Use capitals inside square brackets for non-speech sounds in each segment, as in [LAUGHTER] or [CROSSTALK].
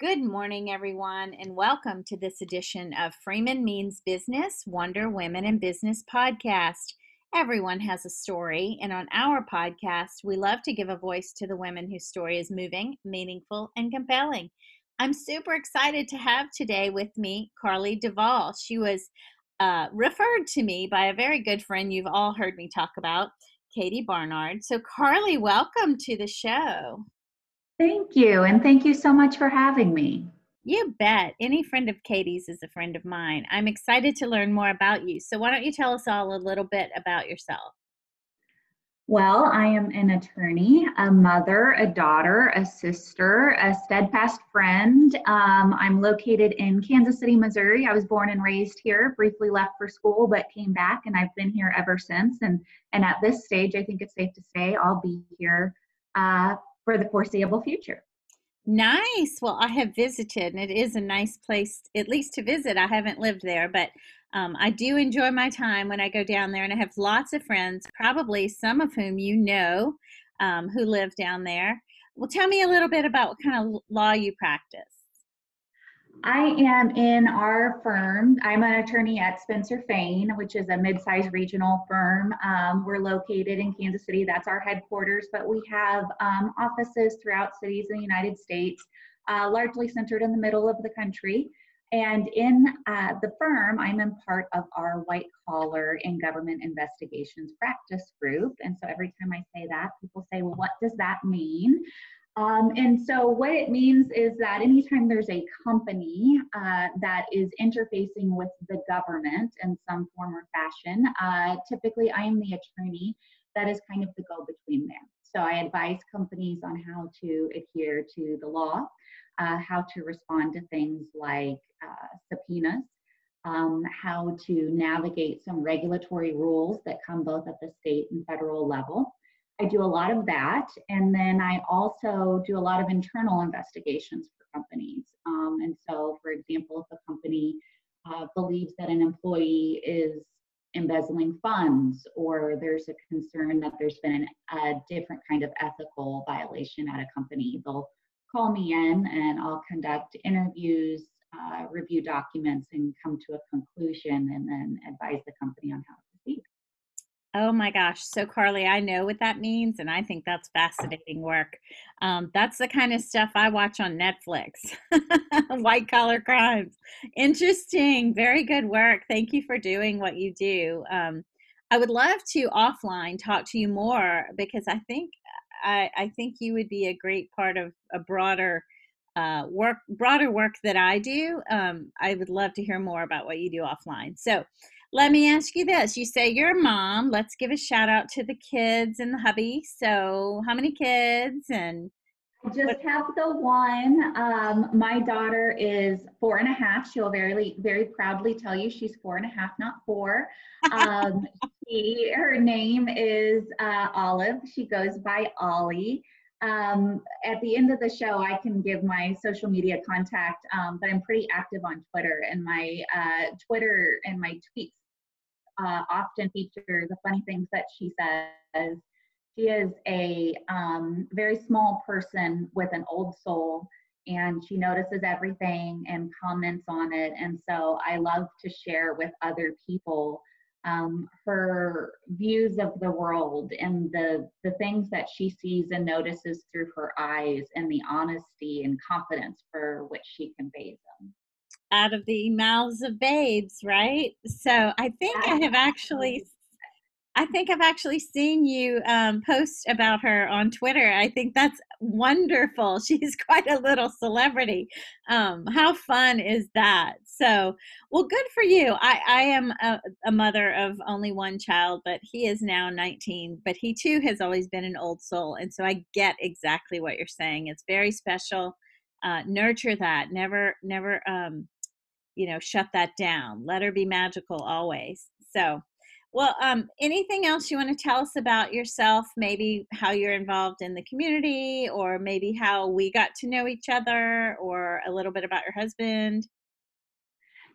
Good morning, everyone, and welcome to this edition of Freeman Means Business Wonder Women in Business podcast. Everyone has a story, and on our podcast, we love to give a voice to the women whose story is moving, meaningful, and compelling. I'm super excited to have today with me Carly Duvall. She was uh, referred to me by a very good friend you've all heard me talk about, Katie Barnard. So, Carly, welcome to the show. Thank you. And thank you so much for having me. You bet. Any friend of Katie's is a friend of mine. I'm excited to learn more about you. So, why don't you tell us all a little bit about yourself? Well, I am an attorney, a mother, a daughter, a sister, a steadfast friend. Um, I'm located in Kansas City, Missouri. I was born and raised here, briefly left for school, but came back, and I've been here ever since. And, and at this stage, I think it's safe to say I'll be here uh, for the foreseeable future. Nice. Well, I have visited, and it is a nice place, at least to visit. I haven't lived there, but um, I do enjoy my time when I go down there, and I have lots of friends, probably some of whom you know, um, who live down there. Well, tell me a little bit about what kind of law you practice. I am in our firm. I'm an attorney at Spencer Fane, which is a mid-sized regional firm. Um, we're located in Kansas City. That's our headquarters, but we have um, offices throughout cities in the United States, uh, largely centered in the middle of the country. And in uh, the firm, I'm in part of our white collar and government investigations practice group. And so every time I say that, people say, well, what does that mean? Um, and so what it means is that anytime there's a company uh, that is interfacing with the government in some form or fashion, uh, typically I am the attorney that is kind of the go-between there. So I advise companies on how to adhere to the law, uh, how to respond to things like uh, subpoenas, um, how to navigate some regulatory rules that come both at the state and federal level. I do a lot of that. And then I also do a lot of internal investigations for companies. Um, and so, for example, if a company uh, believes that an employee is embezzling funds or there's a concern that there's been a different kind of ethical violation at a company, they'll call me in and I'll conduct interviews, uh, review documents, and come to a conclusion and then advise the company on how to proceed. Oh my gosh. So, Carly, I know what that means, and I think that's fascinating work. Um, that's the kind of stuff I watch on Netflix [LAUGHS] white collar crimes. Interesting. Very good work. Thank you for doing what you do. Um, I would love to offline talk to you more because I think I, I think you would be a great part of a broader uh, work broader work that I do. Um, I would love to hear more about what you do offline. So let me ask you this. You say you're a mom. Let's give a shout out to the kids and the hubby. So, how many kids and I just have the one. Um, my daughter is four and a half. She'll very, very proudly tell you she's four and a half, not four. Um, [LAUGHS] she, her name is uh, Olive. She goes by Ollie. Um, at the end of the show, I can give my social media contact, um, but I'm pretty active on Twitter, and my uh, Twitter and my tweets uh, often feature the funny things that she says. She is a um, very small person with an old soul, and she notices everything and comments on it. And so I love to share with other people um, her views of the world and the the things that she sees and notices through her eyes and the honesty and confidence for which she conveys them out of the mouths of babes, right? So I think I have actually I think I've actually seen you um, post about her on Twitter. I think that's wonderful. [LAUGHS] She's quite a little celebrity. Um, how fun is that? So, well, good for you. I, I am a, a, mother of only one child, but he is now 19. But he too has always been an old soul. And so I get exactly what you're saying. It's very special. Uh, nurture that. Never, never, um, you know, shut that down. Let her be magical always. So, well, um, anything else you want to tell us about yourself? Maybe how you're involved in the community, or maybe how we got to know each other, or a little bit about your husband.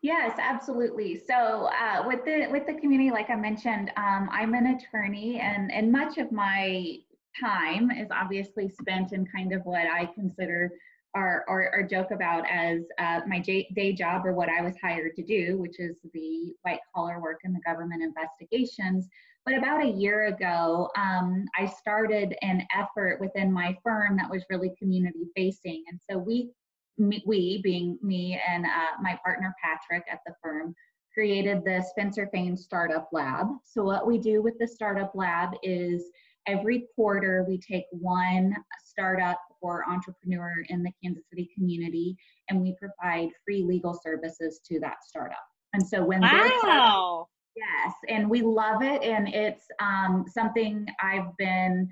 Yes, absolutely. So uh, with the with the community, like I mentioned, um, I'm an attorney, and and much of my time is obviously spent in kind of what I consider or, joke about as uh, my j- day job or what I was hired to do, which is the white collar work in the government investigations. But about a year ago, um, I started an effort within my firm that was really community facing. And so we, me, we being me and uh, my partner Patrick at the firm, created the Spencer Fane Startup Lab. So what we do with the Startup Lab is every quarter we take one startup or entrepreneur in the Kansas City community and we provide free legal services to that startup. And so when wow. Yes, and we love it, and it's um, something I've been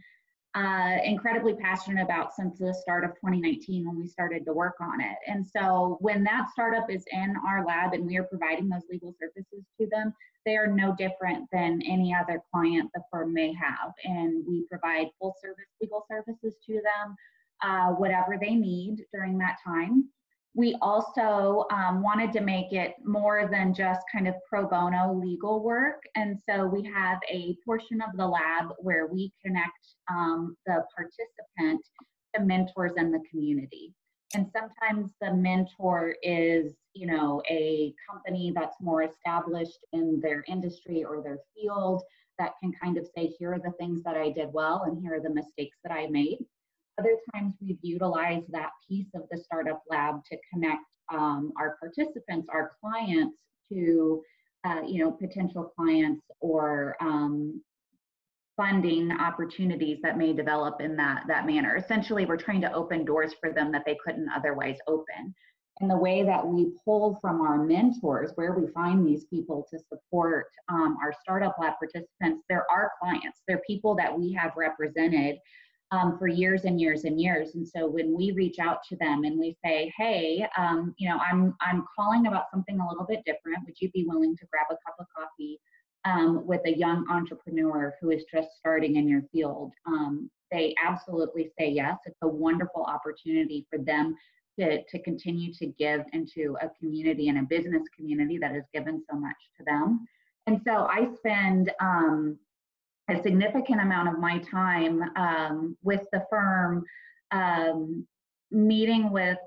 uh, incredibly passionate about since the start of 2019 when we started to work on it. And so when that startup is in our lab and we are providing those legal services to them, they are no different than any other client the firm may have. And we provide full service legal services to them, uh, whatever they need during that time we also um, wanted to make it more than just kind of pro bono legal work. And so we have a portion of the lab where we connect um, the participant to mentors in the community. And sometimes the mentor is, you know, a company that's more established in their industry or their field that can kind of say, here are the things that I did well and here are the mistakes that I made. Other times we've utilized that piece of the startup lab to connect um, our participants, our clients to, uh, you know, potential clients or um, funding opportunities that may develop in that, that manner. Essentially, we're trying to open doors for them that they couldn't otherwise open. And the way that we pull from our mentors, where we find these people to support um, our startup lab participants, they're our clients. They're people that we have represented um, for years and years and years. And so when we reach out to them and we say, "Hey, um, you know, I'm I'm calling about something a little bit different. Would you be willing to grab a cup of coffee um, with a young entrepreneur who is just starting in your field?" Um, they absolutely say yes. It's a wonderful opportunity for them to, to continue to give into a community and a business community that has given so much to them. And so I spend um, a significant amount of my time um, with the firm um, meeting with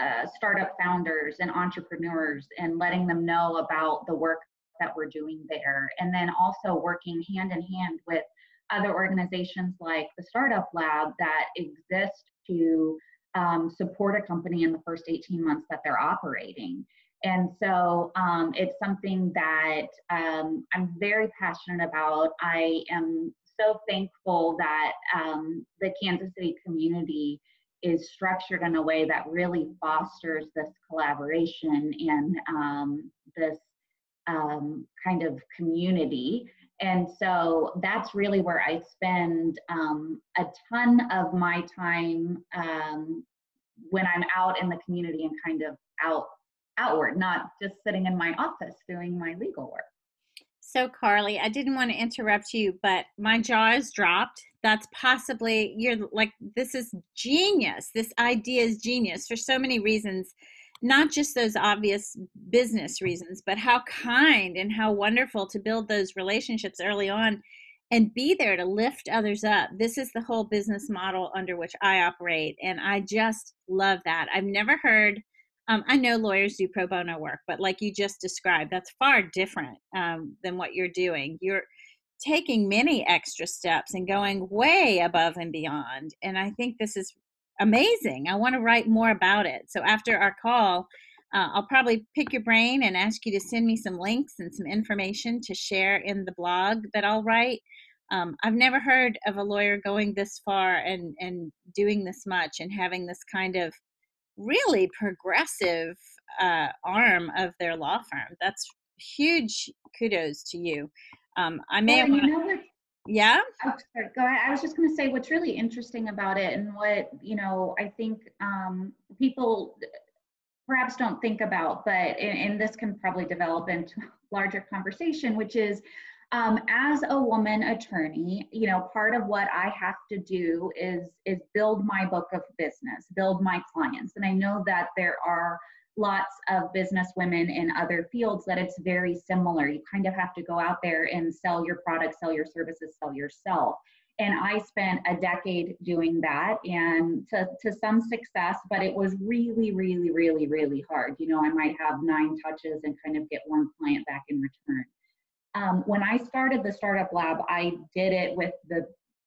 uh, startup founders and entrepreneurs and letting them know about the work that we're doing there. And then also working hand in hand with other organizations like the startup lab that exist to um, support a company in the first 18 months that they're operating and so um, it's something that um, I'm very passionate about. I am so thankful that um, the Kansas City community is structured in a way that really fosters this collaboration and um, this um, kind of community. And so that's really where I spend um, a ton of my time when I'm out in the community and kind of out outward, not just sitting in my office doing my legal work. So, Carly, I didn't want to interrupt you, but my jaw is dropped. That's possibly, you're like, this is genius. This idea is genius for so many reasons, not just those obvious business reasons, but how kind and how wonderful to build those relationships early on and be there to lift others up. This is the whole business model under which I operate. And I just love that. I've never heard um, I know lawyers do pro bono work, but like you just described, that's far different um, than what you're doing. You're taking many extra steps and going way above and beyond. And I think this is amazing. I want to write more about it. So after our call, uh, I'll probably pick your brain and ask you to send me some links and some information to share in the blog that I'll write. Um, I've never heard of a lawyer going this far and, and doing this much and having this kind of really progressive uh, arm of their law firm. That's huge kudos to you. Um, I may well, you know what? Yeah. Oh, sorry, go ahead. I was just going to say what's really interesting about it, and what you know, I think um, people perhaps don't think about, but and, and this can probably develop into [LAUGHS] larger conversation, which is um, as a woman attorney you know part of what i have to do is is build my book of business build my clients and i know that there are lots of business women in other fields that it's very similar you kind of have to go out there and sell your product sell your services sell yourself and I spent a decade doing that and to, to some success, but it was really, really, really, really hard. You know, I might have nine touches and kind of get one client back in return. Um, when I started the Startup Lab, I did it with the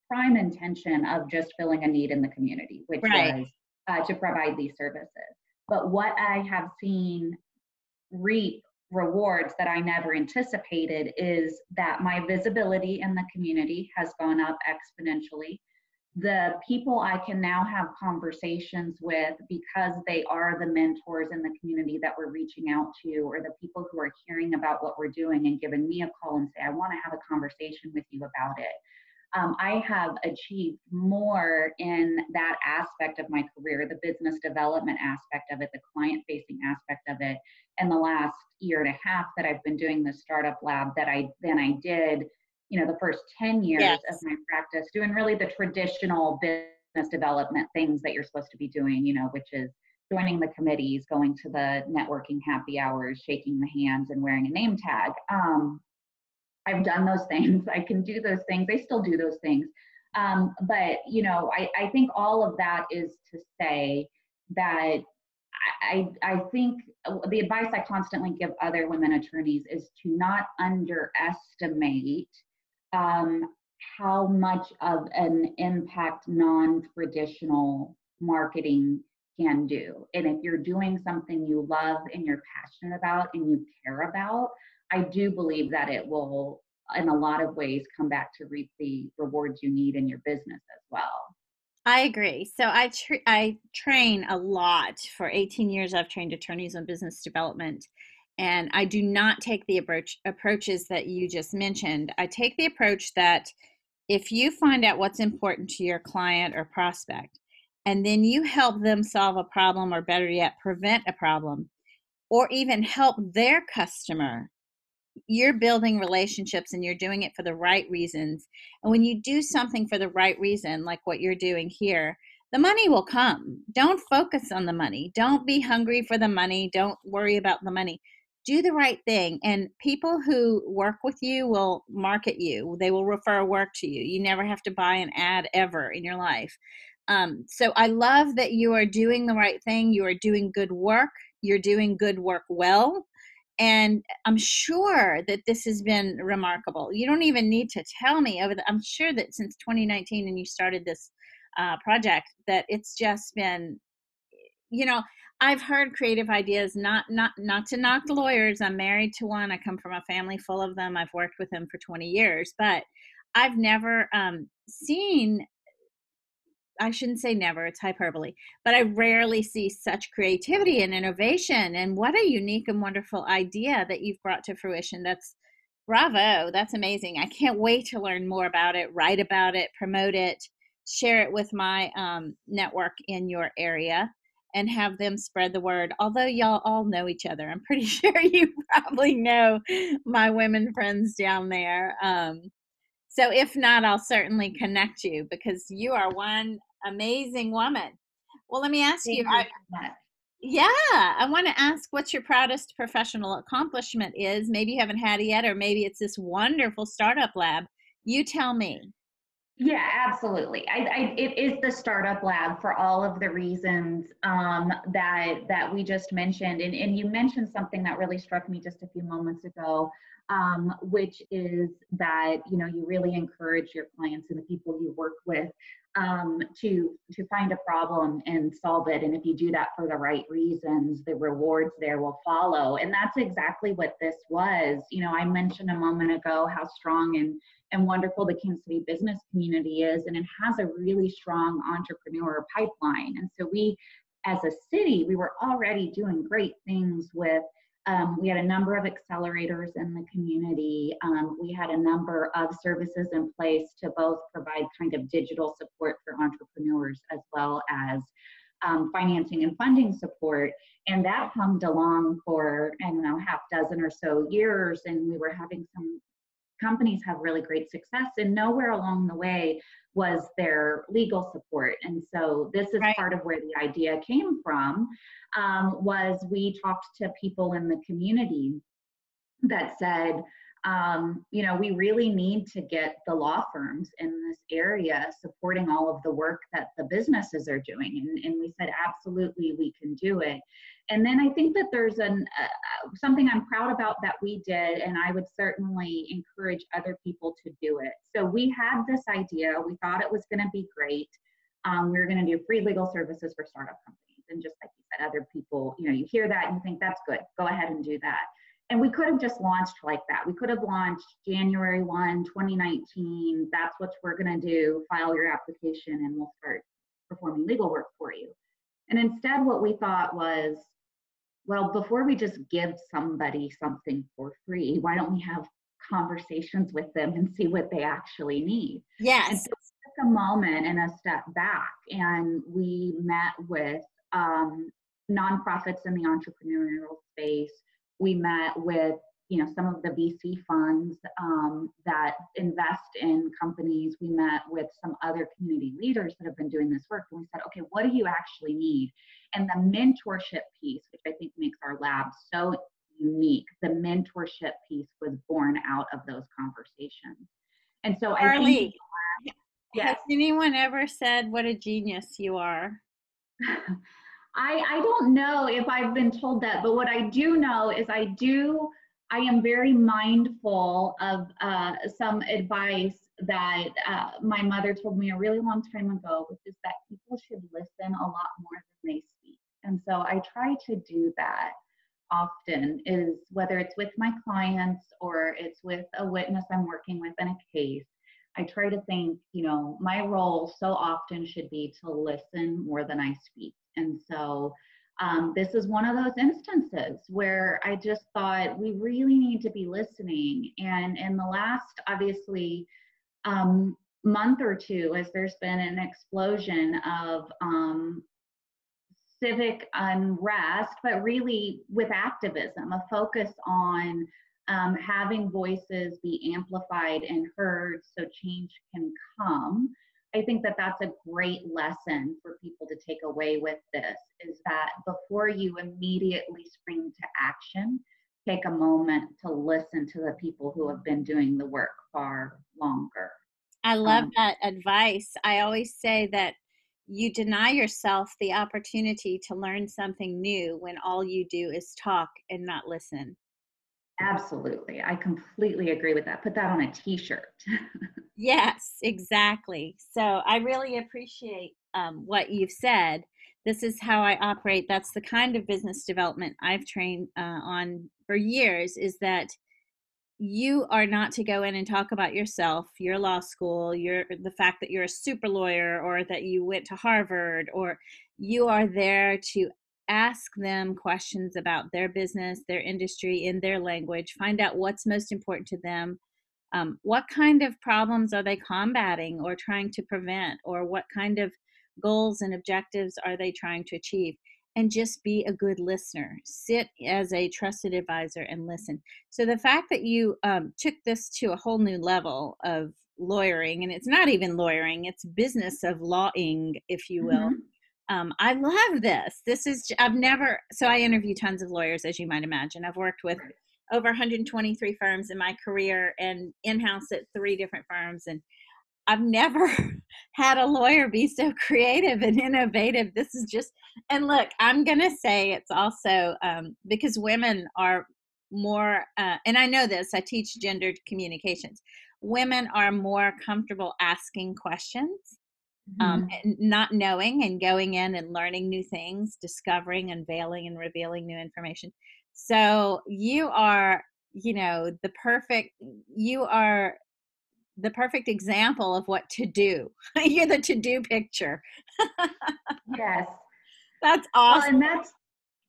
prime intention of just filling a need in the community, which right. was uh, to provide these services. But what I have seen reap rewards that I never anticipated is that my visibility in the community has gone up exponentially. The people I can now have conversations with because they are the mentors in the community that we're reaching out to, or the people who are hearing about what we're doing and giving me a call and say, I want to have a conversation with you about it. Um, I have achieved more in that aspect of my career, the business development aspect of it, the client facing aspect of it, in the last year and a half that I've been doing the startup lab that I than I did, you know, the first 10 years yes. of my practice, doing really the traditional business development things that you're supposed to be doing, you know, which is joining the committees, going to the networking happy hours, shaking the hands, and wearing a name tag. Um, I've done those [LAUGHS] things. I can do those things. I still do those things. Um, but you know, I, I think all of that is to say that I, I think the advice I constantly give other women attorneys is to not underestimate um, how much of an impact non-traditional marketing can do. And if you're doing something you love and you're passionate about and you care about, I do believe that it will, in a lot of ways, come back to reap the rewards you need in your business as well. I agree. So I tra- I train a lot. For 18 years, I've trained attorneys on business development, and I do not take the approach approaches that you just mentioned. I take the approach that if you find out what's important to your client or prospect, and then you help them solve a problem, or better yet, prevent a problem, or even help their customer you're building relationships and you're doing it for the right reasons. And when you do something for the right reason, like what you're doing here, the money will come. Don't focus on the money. Don't be hungry for the money. Don't worry about the money. Do the right thing. And people who work with you will market you, they will refer work to you. You never have to buy an ad ever in your life. Um, so I love that you are doing the right thing. You are doing good work. You're doing good work well and i'm sure that this has been remarkable you don't even need to tell me over the, i'm sure that since 2019 and you started this uh, project that it's just been you know i've heard creative ideas not not not to knock lawyers i'm married to one i come from a family full of them i've worked with them for 20 years but i've never um, seen I shouldn't say never, it's hyperbole, but I rarely see such creativity and innovation. And what a unique and wonderful idea that you've brought to fruition. That's bravo. That's amazing. I can't wait to learn more about it, write about it, promote it, share it with my um, network in your area and have them spread the word. Although y'all all know each other, I'm pretty [LAUGHS] sure you probably know my women friends down there. Um, so if not, I'll certainly connect you because you are one amazing woman. Well, let me ask Thank you. you I, yeah, I want to ask what's your proudest professional accomplishment is. Maybe you haven't had it yet, or maybe it's this wonderful startup lab. You tell me. Yeah, absolutely. I, I, it is the startup lab for all of the reasons um, that that we just mentioned, and and you mentioned something that really struck me just a few moments ago, um, which is that you know you really encourage your clients and the people you work with um, to to find a problem and solve it. And if you do that for the right reasons, the rewards there will follow. And that's exactly what this was. You know, I mentioned a moment ago how strong and and wonderful the Kansas City business community is, and it has a really strong entrepreneur pipeline. And so we, as a city, we were already doing great things with um, we had a number of accelerators in the community. Um, we had a number of services in place to both provide kind of digital support for entrepreneurs as well as um, financing and funding support. And that hummed along for, I don't know, half dozen or so years. And we were having some companies have really great success. And nowhere along the way was their legal support. And so this is right. part of where the idea came from, um, was we talked to people in the community that said, um, you know, we really need to get the law firms in this area supporting all of the work that the businesses are doing. And, and we said, absolutely, we can do it. And then I think that there's an uh, something I'm proud about that we did, and I would certainly encourage other people to do it. So we had this idea. We thought it was going to be great. Um, we were going to do free legal services for startup companies, and just like you said, other people, you know, you hear that and you think that's good. Go ahead and do that and we could have just launched like that. We could have launched January 1, 2019. That's what we're going to do. File your application and we'll start performing legal work for you. And instead, what we thought was, well, before we just give somebody something for free, why don't we have conversations with them and see what they actually need? Yes. And so we took a moment and a step back and we met with um, nonprofits in the entrepreneurial space we met with you know some of the VC funds um, that invest in companies. We met with some other community leaders that have been doing this work, and we said, okay, what do you actually need? And the mentorship piece, which I think makes our lab so unique, the mentorship piece was born out of those conversations. And so Carly, I think, [LAUGHS] yes. has anyone ever said what a genius you are? [LAUGHS] I, I don't know if I've been told that, but what I do know is I do, I am very mindful of uh, some advice that uh, my mother told me a really long time ago, which is that people should listen a lot more than they speak. And so I try to do that often is whether it's with my clients or it's with a witness I'm working with in a case. I try to think, you know, my role so often should be to listen more than I speak. And so um, this is one of those instances where I just thought we really need to be listening. And in the last, obviously, um, month or two, as there's been an explosion of um, civic unrest, but really with activism, a focus on um, having voices be amplified and heard so change can come. I think that that's a great lesson for people to take away with this is that before you immediately spring to action, take a moment to listen to the people who have been doing the work far longer. I love um, that advice. I always say that you deny yourself the opportunity to learn something new when all you do is talk and not listen. Absolutely. I completely agree with that. Put that on a t shirt. [LAUGHS] yes, exactly. So I really appreciate um, what you've said. This is how I operate. That's the kind of business development I've trained uh, on for years is that you are not to go in and talk about yourself, your law school, your the fact that you're a super lawyer or that you went to Harvard or you are there to ask them questions about their business, their industry in their language, find out what's most important to them. Um, what kind of problems are they combating or trying to prevent, or what kind of goals and objectives are they trying to achieve? And just be a good listener. Sit as a trusted advisor and listen. So, the fact that you um, took this to a whole new level of lawyering, and it's not even lawyering, it's business of lawing, if you will. Mm-hmm um, I love this. This is, I've never, so I interview tons of lawyers, as you might imagine. I've worked with over 123 firms in my career and in house at three different firms. And I've never [LAUGHS] had a lawyer be so creative and innovative. This is just, and look, I'm going to say it's also um, because women are more, uh, and I know this, I teach gendered communications. Women are more comfortable asking questions mm-hmm. um, not knowing and going in and learning new things, discovering, unveiling, and revealing new information. So you are, you know, the perfect. You are the perfect example of what to do. [LAUGHS] You're the to do picture. yes, [LAUGHS] that's awesome. Well, and that's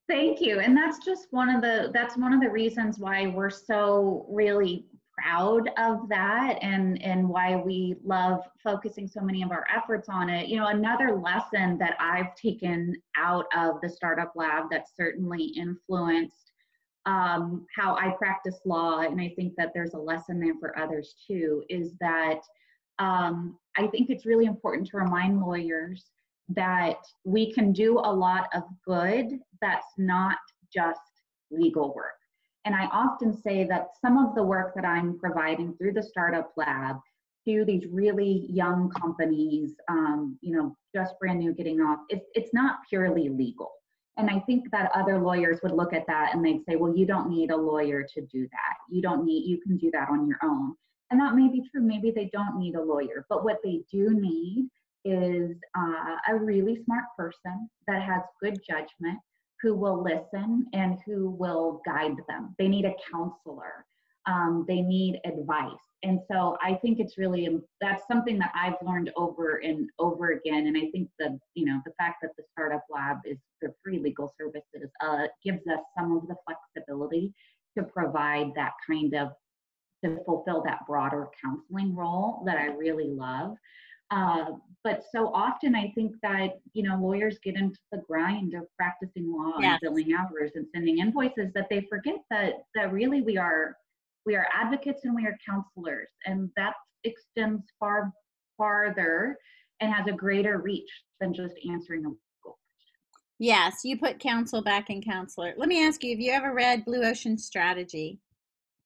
thank you. And that's just one of the that's one of the reasons why we're so really proud of that and and why we love focusing so many of our efforts on it. You know another lesson that i've taken out of the startup lab that certainly influenced um, how i practice law and i think that there's a lesson there for others too is that um, i think it's really important to remind lawyers that we can do a lot of good that's not just legal work And I often say that some of the work that I'm providing through the Startup Lab to these really young companies, um, you know, just brand new getting off, it's, it's not purely legal. And I think that other lawyers would look at that and they'd say, well, you don't need a lawyer to do that. You don't need, you can do that on your own. And that may be true. Maybe they don't need a lawyer. But what they do need is uh, a really smart person that has good judgment, who will listen and who will guide them. They need a counselor. Um, they need advice. And so I think it's really that's something that I've learned over and over again. And I think the you know the fact that the startup lab is the free legal services uh, gives us some of the flexibility to provide that kind of to fulfill that broader counseling role that I really love. Uh, but so often I think that, you know, lawyers get into the grind of practicing law yes. and billing hours and sending invoices that they forget that, that really we are, we are advocates and we are counselors and that extends far farther and has a greater reach than just answering a legal question. Yes, you put counsel back in counselor. Let me ask you, have you ever read Blue Ocean Strategy?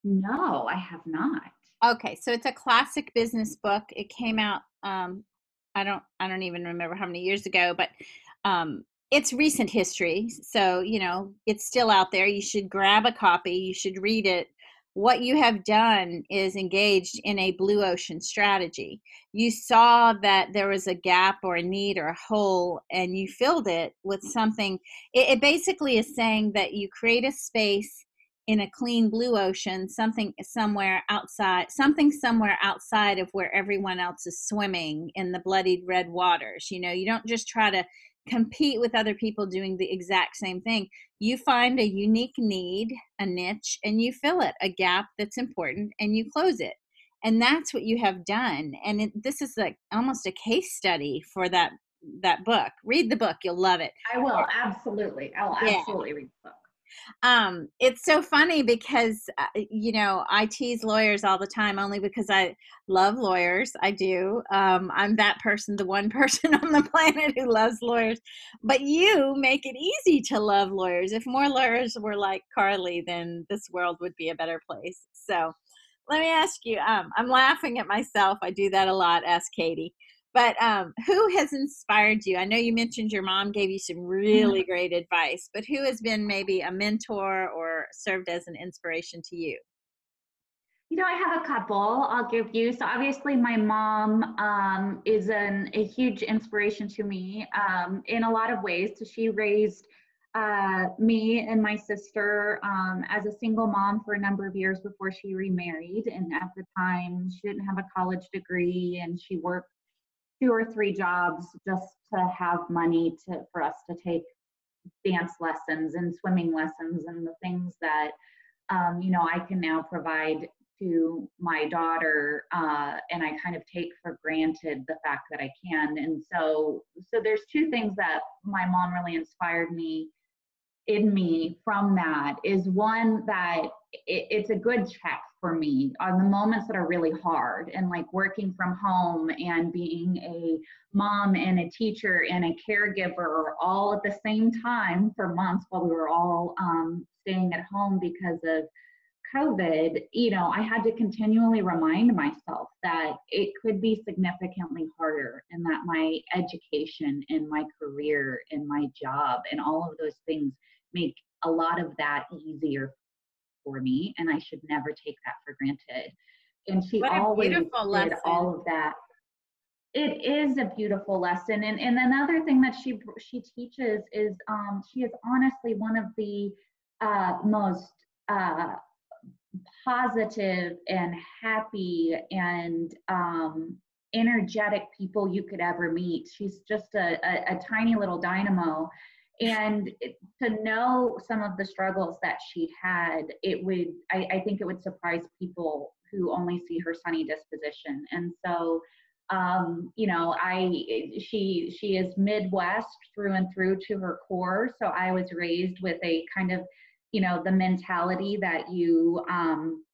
No, I have not. Okay, so it's a classic business book. It came out um I don't I don't even remember how many years ago, but um it's recent history. So, you know, it's still out there. You should grab a copy, you should read it. What you have done is engaged in a blue ocean strategy. You saw that there was a gap or a need or a hole, and you filled it with something. It, it basically is saying that you create a space in a clean blue ocean something somewhere outside something somewhere outside of where everyone else is swimming in the bloodied red waters you know? You don't just try to compete with other people doing the exact same thing. You find a unique need a niche and you fill it a gap that's important and you close it. And that's what you have done. And it, this is like almost a case study for that that book. Read the book you'll love it. I will absolutely. I'll absolutely yeah. read the book um, it's so funny because uh, you know I tease lawyers all the time only because I love lawyers. I do. Um, I'm that person, the one [LAUGHS] person on the planet who loves lawyers. But you make it easy to love lawyers. If more lawyers were like Carly, then this world would be a better place. So let me ask you. Um, I'm laughing at myself. I do that a lot. Ask Katie. But um, who has inspired you? I know you mentioned your mom gave you some really mm-hmm. great advice, but who has been maybe a mentor or served as an inspiration to you? You know, I have a couple I'll give you. So, obviously, my mom um, is an, a huge inspiration to me um, in a lot of ways. So, she raised uh, me and my sister um, as a single mom for a number of years before she remarried. And at the time, she didn't have a college degree and she worked two or three jobs just to have money to for us to take dance lessons and swimming lessons and the things that um, you know I can now provide to my daughter uh, and I kind of take for granted the fact that I can. And so so there's two things that my mom really inspired me in me from that is one that it, it's a good check for me on the moments that are really hard and like working from home and being a mom and a teacher and a caregiver all at the same time for months while we were all um, staying at home because of COVID, you know, I had to continually remind myself that it could be significantly harder and that my education and my career and my job and all of those things make a lot of that easier for me and I should never take that for granted. And she always did lesson. all of that. It is a beautiful lesson. And and another thing that she she teaches is um, she is honestly one of the uh, most uh, positive and happy and um, energetic people you could ever meet. She's just a, a, a tiny little dynamo and to know some of the struggles that she had it would I, I, think it would surprise people who only see her sunny disposition. And so um, you know i she she is midwest through and through to her core. So i was raised with a kind of you know the mentality that you um,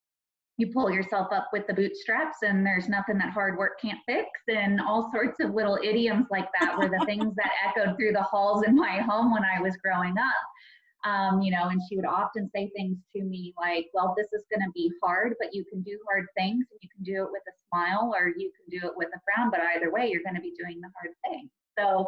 you pull yourself up with the bootstraps and there's nothing that hard work can't fix and all sorts of little idioms like that were the [LAUGHS] things that echoed through the halls in my home when I was growing up. Um, you know, and she would often say things to me like, well, this is going to be hard, but you can do hard things and you can do it with a smile or you can do it with a frown, but either way, you're going to be doing the hard thing. So,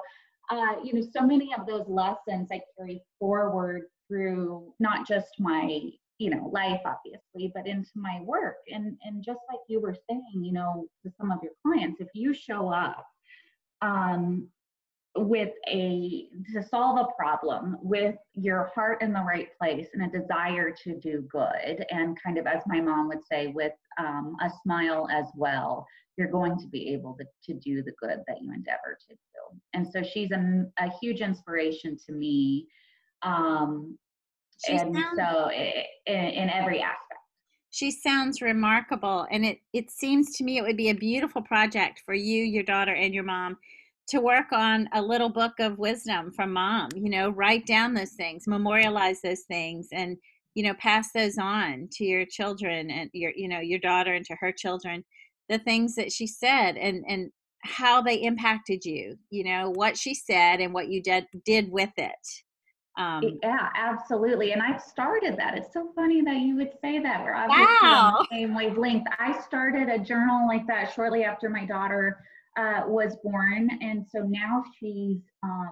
uh, you know, so many of those lessons I carry forward through not just my, you know, life, obviously, but into my work. And, and just like you were saying, you know, to some of your clients, if you show up um, with a to solve a problem with your heart in the right place and a desire to do good and kind of as my mom would say with um, a smile as well you're going to be able to, to do the good that you endeavor to do and so she's a, a huge inspiration to me um, and sounds, so it, in, in every aspect. She sounds remarkable and it it seems to me it would be a beautiful project for you your daughter and your mom to work on a little book of wisdom from mom you know write down those things memorialize those things and you know pass those on to your children and your you know your daughter and to her children the things that she said and and how they impacted you you know what she said and what you did did with it um, yeah absolutely and i've started that it's so funny that you would say that we're obviously wow. on the same wavelength i started a journal like that shortly after my daughter uh, was born, and so now she's um,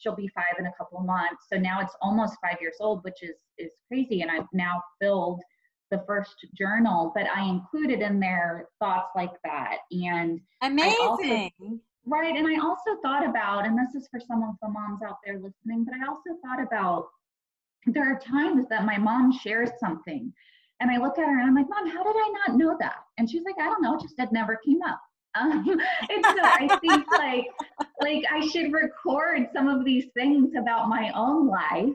she'll be five in a couple of months. So now it's almost five years old, which is is crazy. And I've now filled the first journal, but I included in there thoughts like that. And amazing. Also, right. And I also thought about, and this is for some of the moms out there listening, but I also thought about there are times that my mom shares something and I look at her and I'm like, Mom, how did I not know that? And she's like, I don't know, just it never came up. [LAUGHS] Um, and so I think like like I should record some of these things about my own life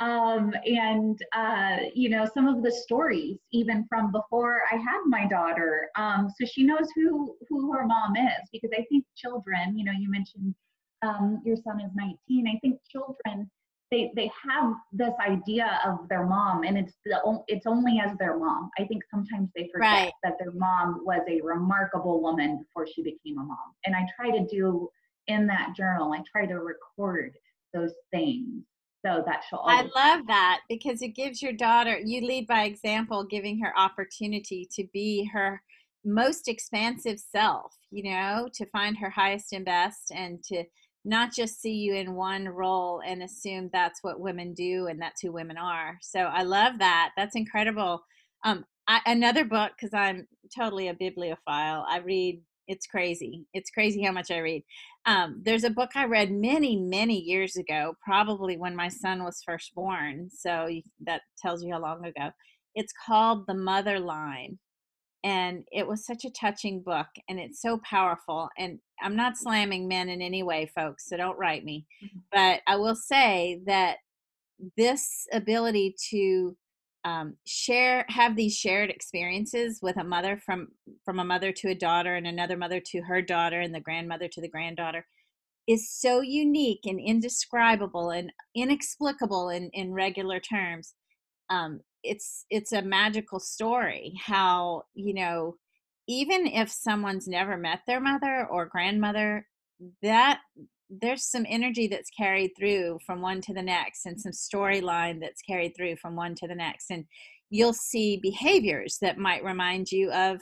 um, and uh, you know some of the stories even from before I had my daughter, um, so she knows who who her mom is because I think children, you know, you mentioned um, your son is 19. I think children they they have this idea of their mom and it's the it's only as their mom i think sometimes they forget right. that their mom was a remarkable woman before she became a mom and i try to do in that journal i try to record those things so that she'll i love that because it gives your daughter you lead by example giving her opportunity to be her most expansive self you know to find her highest and best and to not just see you in one role and assume that's what women do and that's who women are. So I love that. That's incredible. Um, I, another book because I'm totally a bibliophile. I read. It's crazy. It's crazy how much I read. Um, there's a book I read many, many years ago, probably when my son was first born. So that tells you how long ago. It's called The Mother Line and it was such a touching book and it's so powerful and i'm not slamming men in any way folks so don't write me mm-hmm. but i will say that this ability to um, share have these shared experiences with a mother from from a mother to a daughter and another mother to her daughter and the grandmother to the granddaughter is so unique and indescribable and inexplicable in in regular terms. Um, it's it's a magical story how you know even if someone's never met their mother or grandmother that there's some energy that's carried through from one to the next and some storyline that's carried through from one to the next and you'll see behaviors that might remind you of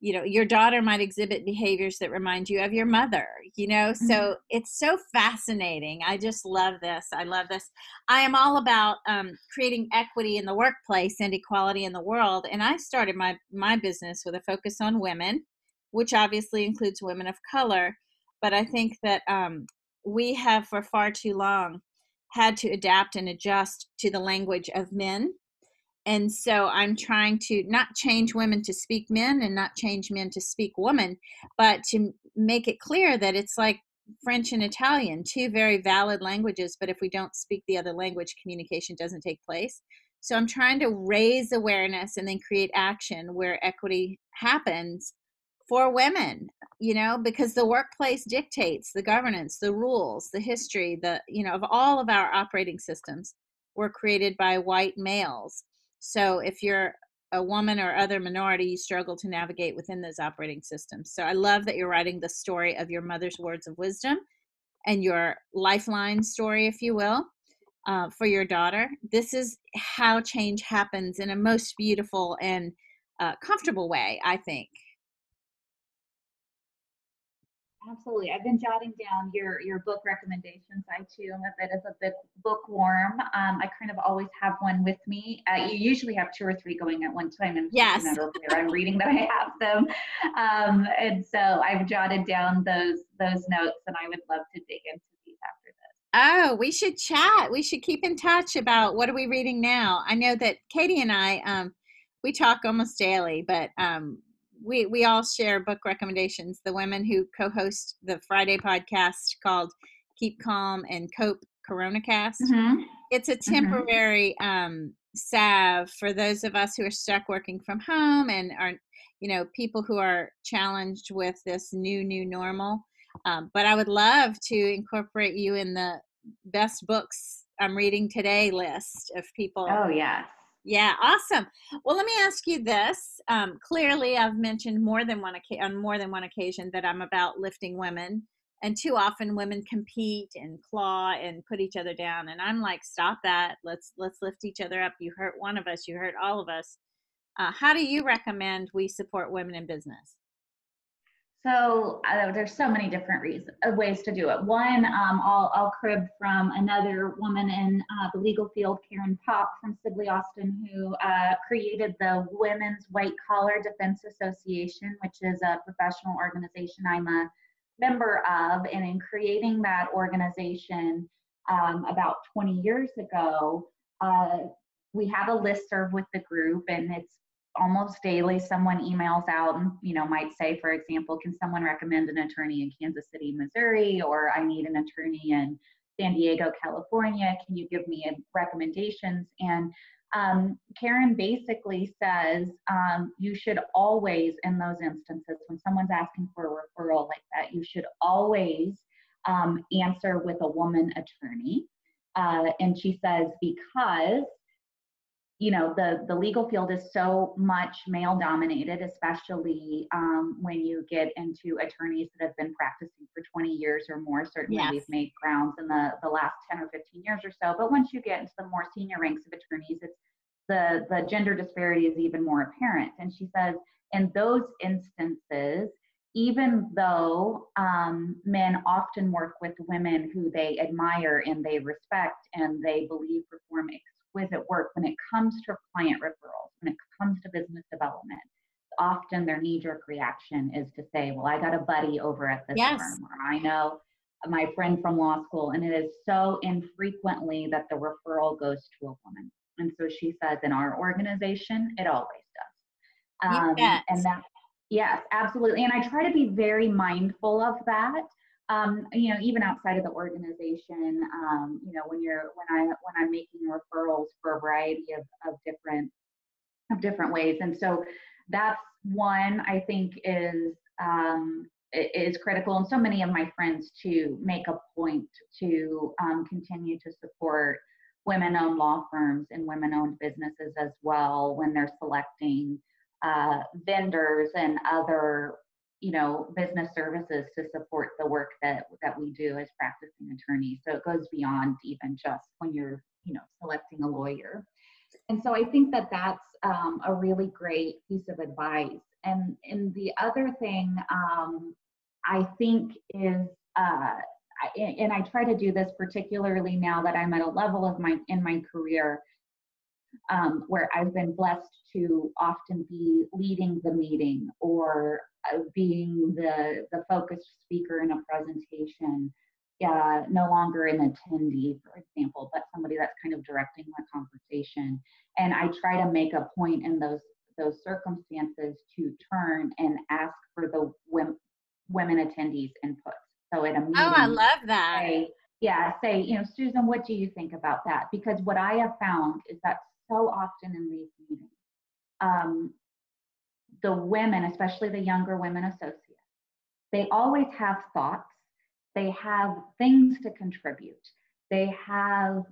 you know your daughter might exhibit behaviors that remind you of your mother you know? Mm-hmm. so it's so fascinating. I just love this i love this. I am all about um, creating equity in the workplace and equality in the world and i started my my business with a focus on women which obviously includes women of color but i think that um, we have for far too long had to adapt and adjust to the language of men. And so i'm trying to not change women to speak men and not change men to speak women but to make it clear that it's like french and italian two very valid languages but if we don't speak the other language communication doesn't take place. So i'm trying to raise awareness and then create action where equity happens for women you know because the workplace dictates the governance the rules the history the you know of all of our operating systems were created by white males so if you're a woman or other minority, you struggle to navigate within those operating systems. So I love that you're writing the story of your mother's words of wisdom and your lifeline story, if you will. uh, for your daughter. This is how change happens in a most beautiful and uh, comfortable way, I think. Absolutely. I've been jotting down your your book recommendations. I too am a bit of a bit bookworm. Um, I kind of always have one with me. Uh, you usually have two or three going at one time, and yes, I'm reading that I have them. Um, and so I've jotted down those those notes, and I would love to dig into these after this. Oh, we should chat. We should keep in touch about what are we reading now. I know that Katie and I, um, we talk almost daily, but um, we we all share book recommendations. The women who co-host the Friday podcast called Keep Calm and Cope Corona Cast. Mm-hmm. It's a mm-hmm. temporary mm-hmm. um, salve for those of us who are stuck working from home and are, you know, people who are challenged with this new new normal. Um, but I would love to incorporate you in the best books I'm reading today list of people. Oh yeah. Yeah, awesome. Well, let me ask you this. Um, clearly, I've mentioned more than one on more than one occasion that I'm about lifting women, and too often women compete and claw and put each other down. And I'm like, stop that. Let's let's lift each other up. You hurt one of us, you hurt all of us. Uh, how do you recommend we support women in business? So uh, there's so many different reasons, uh, ways to do it. One, um, I'll, I'll crib from another woman in uh, the legal field, Karen Popp from Sidley Austin, who uh, created the Women's White Collar Defense Association, which is a professional organization I'm a member of. And in creating that organization um, about 20 years ago, uh, we have a list serve with the group, and it's almost daily someone emails out and you know might say for example can someone recommend an attorney in kansas city missouri? Or i need an attorney in san diego california. Can you give me recommendations? And um, karen basically says um, you should always in those instances when someone's asking for a referral like that you should always um, answer with a woman attorney. Uh, and she says because you know the the legal field is so much male dominated especially um, when you get into attorneys that have been practicing for 20 years or more. Certainly yes. we've made grounds in the the last 10 or 15 years or so. But once you get into the more senior ranks of attorneys it's the the gender disparity is even more apparent. And she says in those instances even though um, men often work with women who they admire and they respect and they believe perform exquisite work when it comes to client referrals, when it comes to business development. Often their knee jerk reaction is to say, Well, I got a buddy over at this yes. firm, or I know my friend from law school. And it is so infrequently that the referral goes to a woman. And so she says, In our organization, it always does. Um, and that, yes, absolutely. And I try to be very mindful of that um, you know, even outside of the organization, um, you know, when you're when I when I'm making referrals for a variety of, of different of different ways, and so that's one I think is um, is critical. And so many of my friends too make a point to um, continue to support women-owned law firms and women-owned businesses as well when they're selecting uh, vendors and other you know business services to support the work that that we do as practicing attorneys. So it goes beyond even just when you're you know selecting a lawyer. And so i think that that's um, a really great piece of advice. And and the other thing um, i think is uh, I, and i try to do this particularly now that i'm at a level of my in my career um, where I've been blessed to often be leading the meeting or being the, the focused speaker in a presentation, yeah, no longer an attendee, for example, but somebody that's kind of directing the conversation. And I try to make a point in those those circumstances to turn and ask for the women, women attendees input. So at a meeting, oh, I love that. Say, yeah, say, you know, Susan, what do you think about that? Because what I have found is that so often in these meetings, um, the women, especially the younger women associates, they always have thoughts, they have things to contribute, they have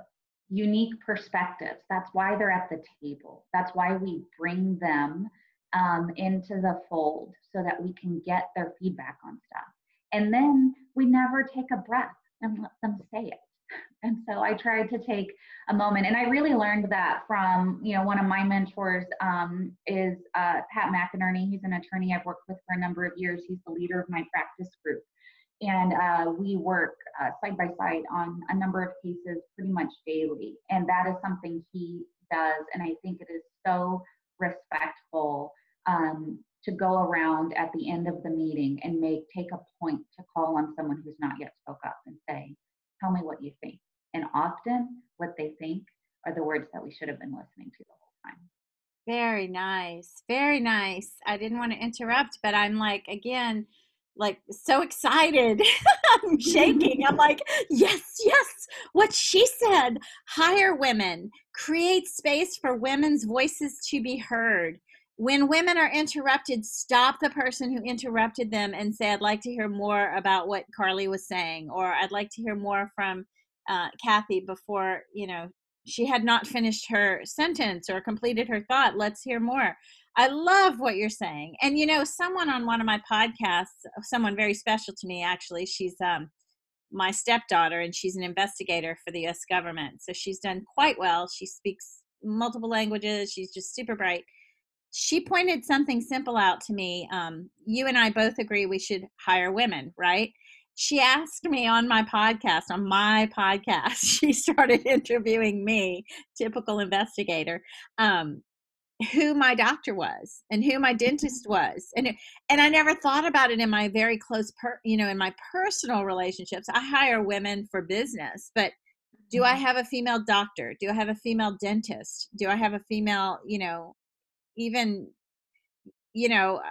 unique perspectives. That's why they're at the table. That's why we bring them um, into the fold so that we can get their feedback on stuff. And then we never take a breath and let them say it. And so I tried to take a moment, and I really learned that from you know one of my mentors um, is uh, Pat McInerney. He's an attorney I've worked with for a number of years. He's the leader of my practice group, and uh, we work uh, side by side on a number of cases pretty much daily. And that is something he does, and I think it is so respectful um, to go around at the end of the meeting and make take a point to call on someone who's not yet spoke up and say, "Tell me what you think." And often, what they think are the words that we should have been listening to the whole time. Very nice. Very nice. I didn't want to interrupt, but I'm like, again, like so excited. [LAUGHS] I'm shaking. I'm like, yes, yes. What she said hire women, create space for women's voices to be heard. When women are interrupted, stop the person who interrupted them and say, I'd like to hear more about what Carly was saying, or I'd like to hear more from uh, Kathy before, you know, she had not finished her sentence or completed her thought. Let's hear more. I love what you're saying. And you know, someone on one of my podcasts, someone very special to me actually, she's um my stepdaughter and she's an investigator for the US government. So she's done quite well. She speaks multiple languages. She's just super bright. She pointed something simple out to me. Um, you and I both agree we should hire women, right? She asked me on my podcast, on my podcast, [LAUGHS] she started interviewing me, typical investigator. Um, who my doctor was and who my dentist was and it, and I never thought about it in my very close per, you know in my personal relationships I hire women for business but do I mm-hmm. have a female doctor do I have a female dentist do I have a female you know even you know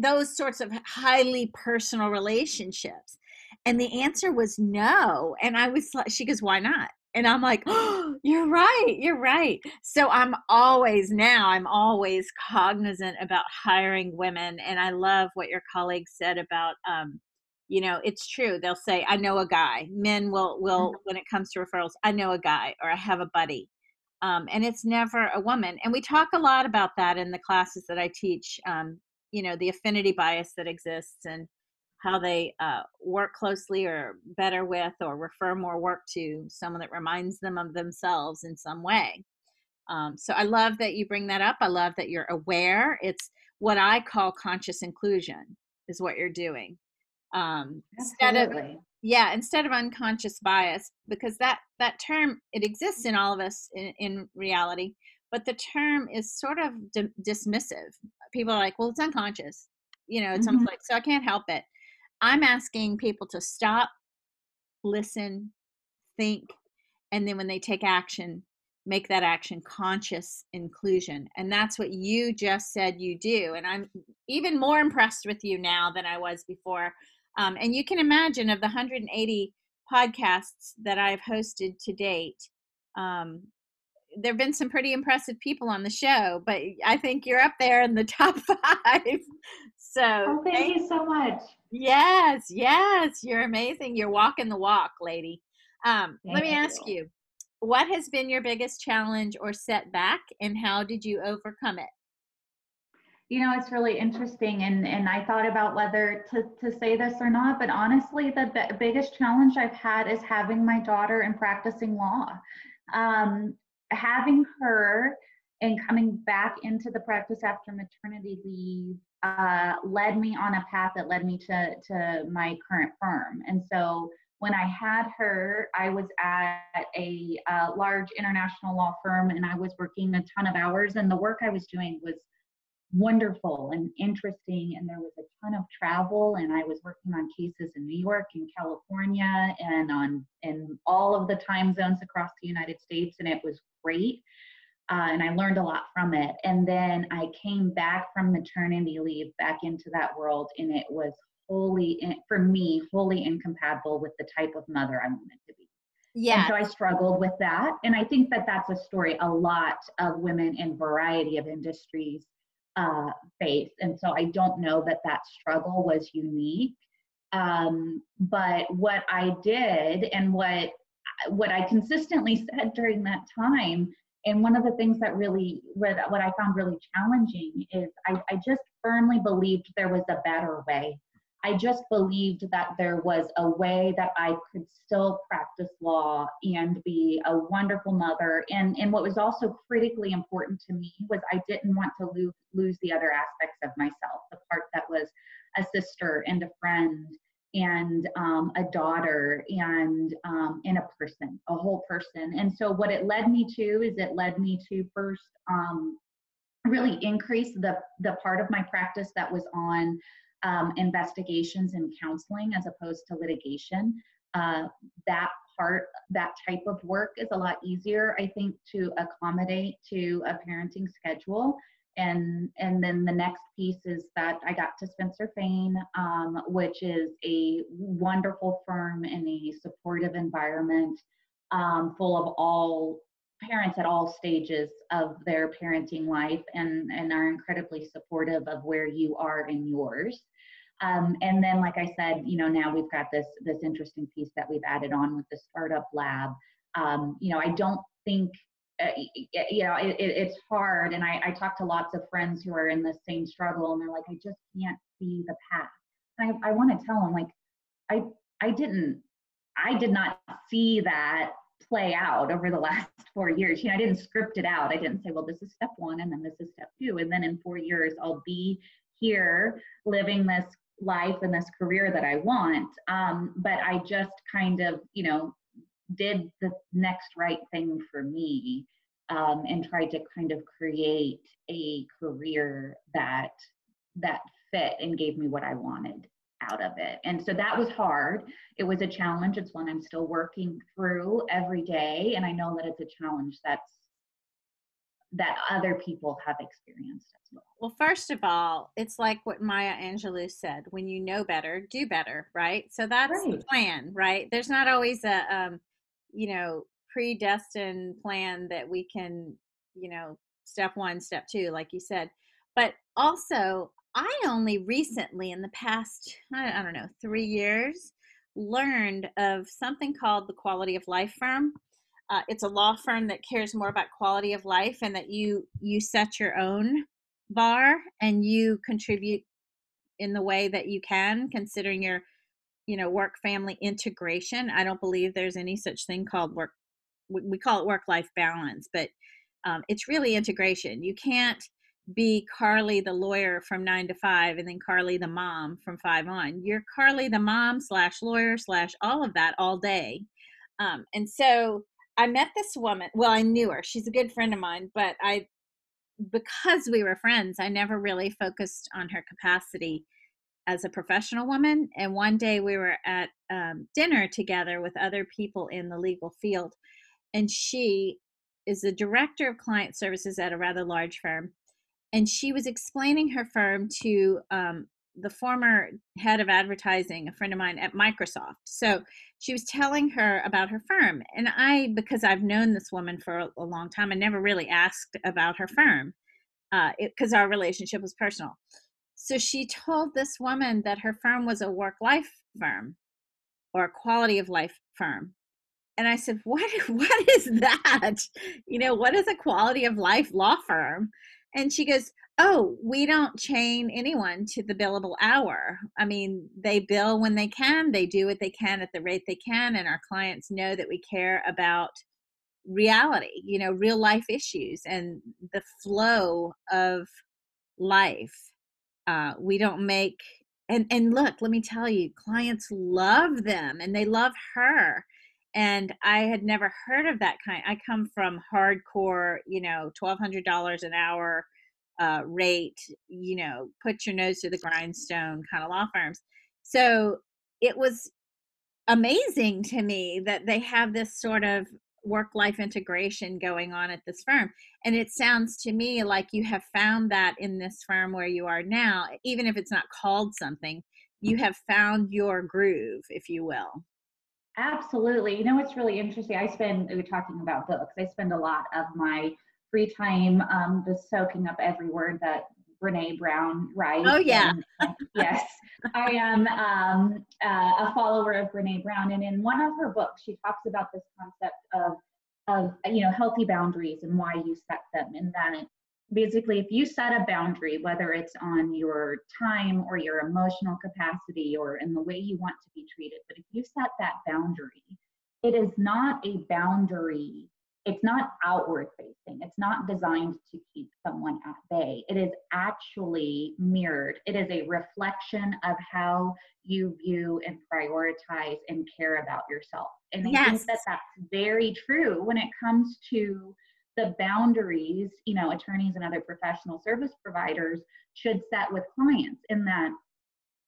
those sorts of highly personal relationships and the answer was no and I was like she goes why not? And i'm like oh you're right you're right. So i'm always now i'm always cognizant about hiring women and i love what your colleague said about um, you know it's true they'll say i know a guy. Men will will mm-hmm. when it comes to referrals i know a guy or i have a buddy um, and it's never a woman and we talk a lot about that in the classes that i teach um, you know the affinity bias that exists and how they uh, work closely or better with or refer more work to someone that reminds them of themselves in some way. Um, so I love that you bring that up. I love that you're aware. It's what I call conscious inclusion is what you're doing. Um, instead of yeah, instead of unconscious bias, because that that term it exists in all of us in, in reality, but the term is sort of di- dismissive. People are like, well, it's unconscious, you know, it's mm-hmm. like so I can't help it. I'm asking people to stop, listen, think, and then when they take action, make that action conscious inclusion. And that's what you just said you do. And I'm even more impressed with you now than I was before. Um, and you can imagine of the 180 podcasts that I've hosted to date, um, there have been some pretty impressive people on the show, but I think you're up there in the [LAUGHS] top five. So oh, thank, thank you so much. Yes, yes, you're amazing. You're walking the walk, lady. Um, let me ask you. you, what has been your biggest challenge or setback, and how did you overcome it? You know, it's really interesting, and and I thought about whether to to say this or not, but honestly, the b- biggest challenge I've had is having my daughter and practicing law. Um, having her and coming back into the practice after maternity leave uh, led me on a path that led me to, to my current firm. And so when I had her, I was at a, large international law firm and I was working a ton of hours, and the work I was doing was wonderful and interesting and there was a ton of travel and i was working on cases in new york and california and on in all of the time zones across the united states and it was great uh, and I learned a lot from it. And then I came back from maternity leave back into that world, and it was wholly, for me, wholly incompatible with the type of mother I wanted to be. Yeah. And so I struggled with that. And I think that that's a story a lot of women in variety of industries uh, face. And so I don't know that that struggle was unique. Um, but what I did and what what I consistently said during that time and one of the things that really what, what i found really challenging is I, I just firmly believed there was a better way I just believed that there was a way that I could still practice law and be a wonderful mother. And, and what was also critically important to me was I didn't want to lose, lose the other aspects of myself, the part that was a sister and a friend and um, a daughter and um, and a person, a whole person. And so what it led me to is it led me to first um, really increase the the part of my practice that was on um, investigations and counseling as opposed to litigation. Uh, that part, that type of work is a lot easier, I think, to accommodate to a parenting schedule. And and then the next piece is that I got to Spencer Fain, um, which is a wonderful firm in a supportive environment, um, full of all parents at all stages of their parenting life and, and are incredibly supportive of where you are in yours. Um, and then, like I said, you know, now we've got this this interesting piece that we've added on with the startup lab. Um, you know, I don't think, uh, you know, it, it, it's hard. And I, I talk to lots of friends who are in the same struggle, and they're like, I just can't see the path. And I, I want to tell them, like, I I didn't, I did not see that play out over the [LAUGHS] last four years. You know, I didn't script it out. I didn't say, well, this is step one, and then this is step two, and then in four years I'll be here living this life and this career that I want. Um, but I just kind of, you know, did the next right thing for me um, and tried to kind of create a career that that fit and gave me what I wanted out of it. And so that was hard. It was a challenge. It's one I'm still working through every day. And I know that it's a challenge that's that other people have experienced as well. Well, first of all, it's like what Maya Angelou said: when you know better, do better, right? So that's right. the plan, right? There's not always a, um, you know, predestined plan that we can, you know, step one, step two, like you said. But also, I only recently, in the past, I don't know, three years, learned of something called the Quality of Life Firm uh, it's a law firm that cares more about quality of life and that you you set your own bar and you contribute in the way that you can considering your you know work family integration i don't believe there's any such thing called work we call it work life balance but um, it's really integration you can't be carly the lawyer from nine to five and then carly the mom from five on you're carly the mom slash lawyer slash all of that all day um, and so I met this woman. Well, I knew her. She's a good friend of mine, but I, because we were friends, I never really focused on her capacity as a professional woman. And one day we were at um, dinner together with other people in the legal field, and she is the director of client services at a rather large firm. And she was explaining her firm to um, the former head of advertising, a friend of mine at Microsoft. So she was telling her about her firm. And I, because I've known this woman for a, long time, I never really asked about her firm because uh, our relationship was personal. So she told this woman that her firm was a work life firm or a quality of life firm. And I said, "What? [LAUGHS] What is that? You know, what is a quality of life law firm?" And she goes, oh, we don't chain anyone to the billable hour. I mean, they bill when they can, they do what they can at the rate they can, and our clients know that we care about reality, you know, real life issues and the flow of life. Uh, we don't make and and look, let me tell you, clients love them and they love her. And I had never heard of that kind. I come from hardcore, you know, twelve hundred dollars an hour uh, rate, you know, put your nose to the grindstone kind of law firms. So it was amazing to me that they have this sort of work life integration going on at this firm. And it sounds to me like you have found that in this firm where you are now, even if it's not called something, you have found your groove, if you will. Absolutely. You know, what's really interesting. I spend, we are talking about books, I spend a lot of my free time um, just soaking up every word that Brene Brown right? Oh yeah. And, yes, I am um, uh, a follower of Brene Brown, and in one of her books, she talks about this concept of of you know healthy boundaries and why you set them, and that basically if you set a boundary whether it's on your time or your emotional capacity or in the way you want to be treated but if you set that boundary it is not a boundary it's not outward facing it's not designed to keep someone at bay it is actually mirrored it is a reflection of how you view and prioritize and care about yourself and i yes. think that that's very true when it comes to the boundaries, you know, attorneys and other professional service providers should set with clients in that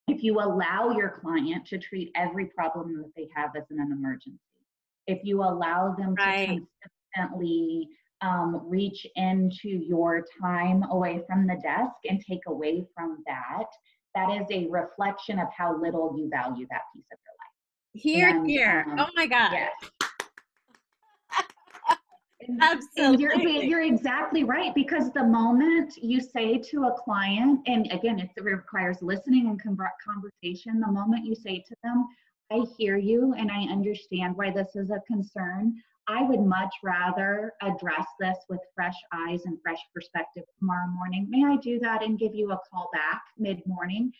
if you allow your client to treat every problem that they have as an emergency, if you allow them right. to consistently um, reach into your time away from the desk and take away from that, that is a reflection of how little you value that piece of your life. Here, and, here. Um, oh my God. Yes. [LAUGHS] Absolutely. You're, you're, exactly right because the moment you say to a client, and again, it requires listening and conversation, the moment you say to them, I hear you and I understand why this is a concern. I would much rather address this with fresh eyes and fresh perspective tomorrow morning. May I do that and give you a call back mid morning?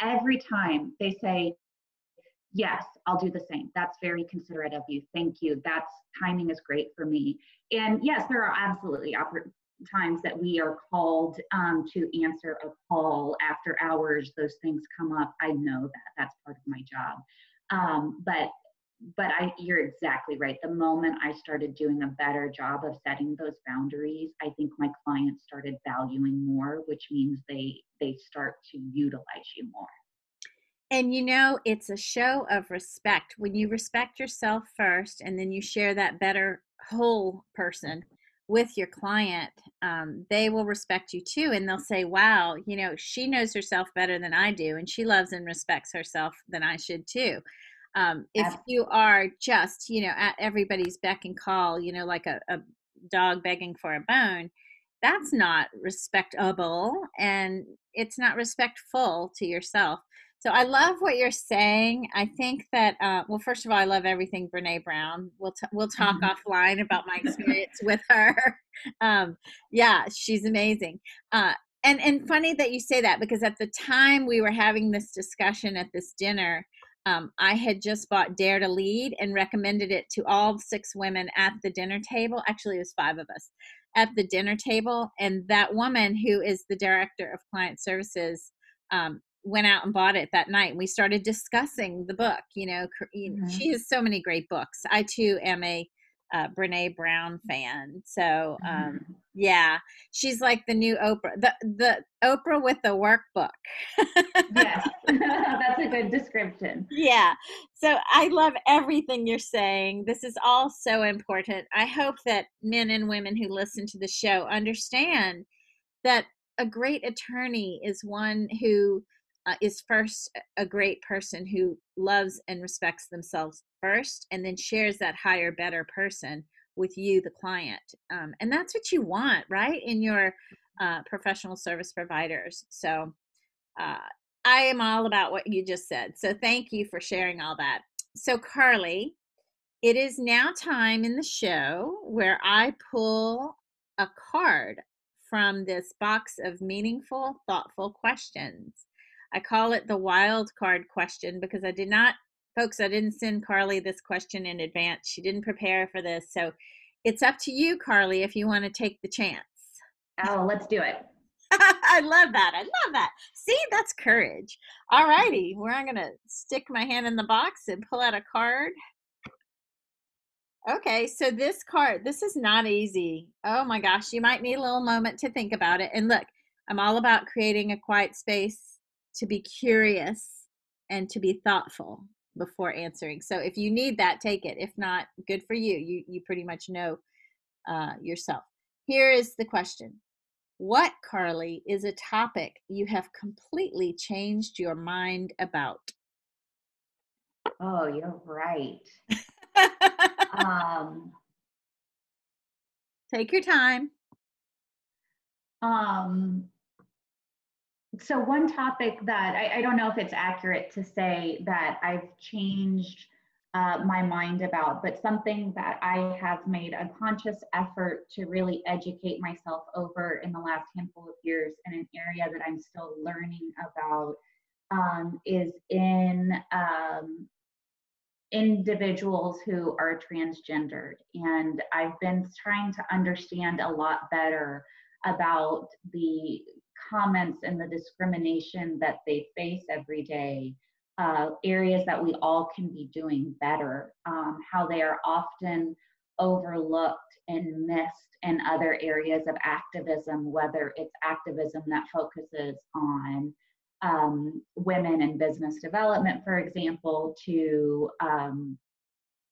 Every time they say, Yes, I'll do the same. That's very considerate of you. Thank you. That's timing is great for me. And yes, there are absolutely times that we are called um, to answer a call after hours. Those things come up. I know that. That's part of my job. Um, but but I, you're exactly right. The moment I started doing a better job of setting those boundaries, I think my clients started valuing more, which means they they start to utilize you more. And you know, it's a show of respect. When you respect yourself first and then you share that better whole person with your client, um, they will respect you too. And they'll say, wow, you know, she knows herself better than I do, and she loves and respects herself than I should too. Um, if you are just, you know, at everybody's beck and call, you know, like a, a dog begging for a bone, that's not respectable and it's not respectful to yourself. So I love what you're saying. I think that uh, well, first of all, I love everything Brene Brown. We'll t- we'll talk mm-hmm. offline about my [LAUGHS] experience with her. [LAUGHS] Um, yeah, she's amazing. Uh, and and funny that you say that because at the time we were having this discussion at this dinner, um, I had just bought Dare to Lead and recommended it to all six women at the dinner table. Actually, it was five of us at the dinner table, and that woman who is the director of client services um, went out and bought it that night. And We started discussing the book. You know, mm-hmm. she has so many great books. I too am a uh, Brene Brown fan. So um, mm-hmm. yeah, she's like the new Oprah, the the Oprah with the workbook. yes, [LAUGHS] [LAUGHS] that's a good description. Yeah. So I love everything you're saying. This is all so important. I hope that men and women who listen to the show understand that a great attorney is one who uh, is first a great person who loves and respects themselves first and then shares that higher better person with you the client um, and that's what you want right in your uh, professional service providers. So uh, i am all about what you just said so thank you for sharing all that. So carly it is now time in the show where i pull a card from this box of meaningful thoughtful questions. I call it the wild card question because I did not, folks, I didn't send Carly this question in advance. She didn't prepare for this. So it's up to you, Carly, if you want to take the chance. Oh, let's do it. [LAUGHS] I love that. I love that. See, that's courage. All righty. We're going to stick my hand in the box and pull out a card. Okay, so this card, this is not easy. Oh my gosh, you might need a little moment to think about it. And look, I'm all about creating a quiet space to be curious and to be thoughtful before answering. So if you need that, take it. If not, good for you. You you pretty much know uh, yourself. Here is the question: What, Carly, is a topic you have completely changed your mind about? Oh, you're right. [LAUGHS] um, Take your time. Um, so one topic that I, I, don't know if it's accurate to say that I've changed uh, my mind about, but something that I have made a conscious effort to really educate myself over in the last handful of years in an area that I'm still learning about um, is in um, individuals who are transgendered. And I've been trying to understand a lot better about the comments and the discrimination that they face every day, uh, areas that we all can be doing better, um, how they are often overlooked and missed in other areas of activism, whether it's activism that focuses on um, women in business development, for example, to um,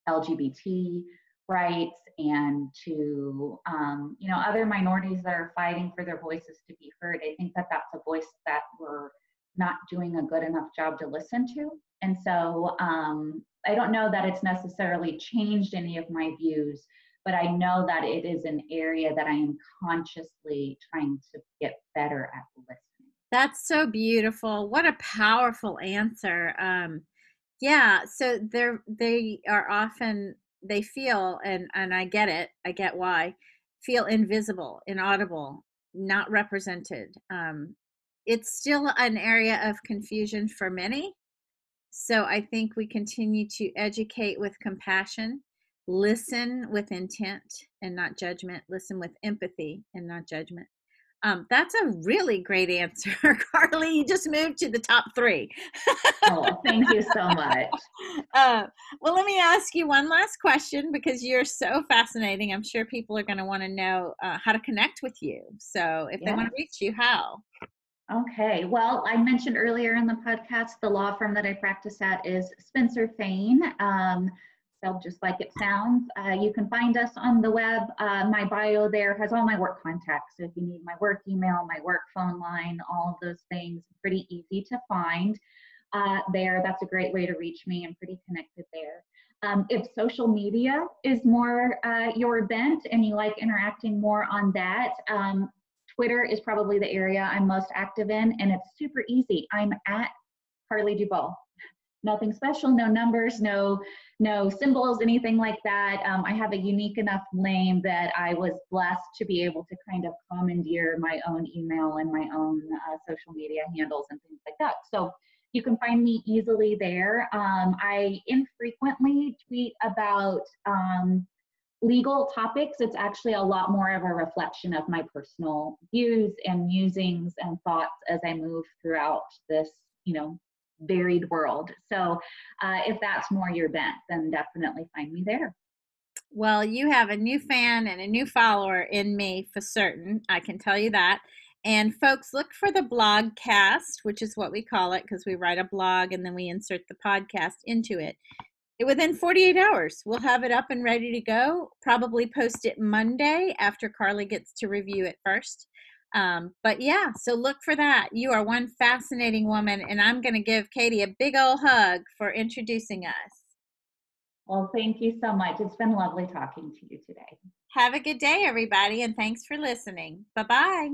LGBT rights and to um, you know other minorities that are fighting for their voices to be heard. I think that that's a voice that we're not doing a good enough job to listen to, and so um, I don't know that it's necessarily changed any of my views, but I know that it is an area that I am consciously trying to get better at listening. That's so beautiful. What a powerful answer. Um, yeah, so they're they are often they feel and and I get it. I get why feel invisible, inaudible, not represented. Um, it's still an area of confusion for many. So I think we continue to educate with compassion, listen with intent and not judgment, listen with empathy and not judgment. Um, that's a really great answer, [LAUGHS] Carly. You just moved to the top three. oh, thank you so much. [LAUGHS] Uh, well, let me ask you one last question because you're so fascinating. I'm sure people are going to want to know uh, how to connect with you. So, if yes. they want to reach you, how? Okay. Well, I mentioned earlier in the podcast the law firm that I practice at is Spencer Fain. Um, spelled just like it sounds. Uh, you can find us on the web. Uh, my bio there has all my work contacts. So if you need my work email, my work phone line, all of those things, pretty easy to find uh, there. That's a great way to reach me. I'm pretty connected there. Um, if social media is more uh, your bent and you like interacting more on that, um, Twitter is probably the area I'm most active in, and it's super easy. I'm at Carly Duvall. Nothing special, no numbers, no no symbols, anything like that. Um, I have a unique enough name that I was blessed to be able to kind of commandeer my own email and my own uh, social media handles and things like that. So you can find me easily there. Um, I infrequently tweet about um, legal topics. It's actually a lot more of a reflection of my personal views and musings and thoughts as I move throughout this, you know, varied world. So uh, if that's more your bent, then definitely find me there. Well, you have a new fan and a new follower in me for certain. I can tell you that. And folks, look for the blogcast, which is what we call it because we write a blog and then we insert the podcast into it. Within 48 hours, we'll have it up and ready to go. Probably post it Monday after Carly gets to review it first. Um, but yeah, so look for that. You are one fascinating woman, and I'm going to give Katie a big old hug for introducing us. Well, thank you so much. It's been lovely talking to you today. Have a good day, everybody, and thanks for listening. Bye bye.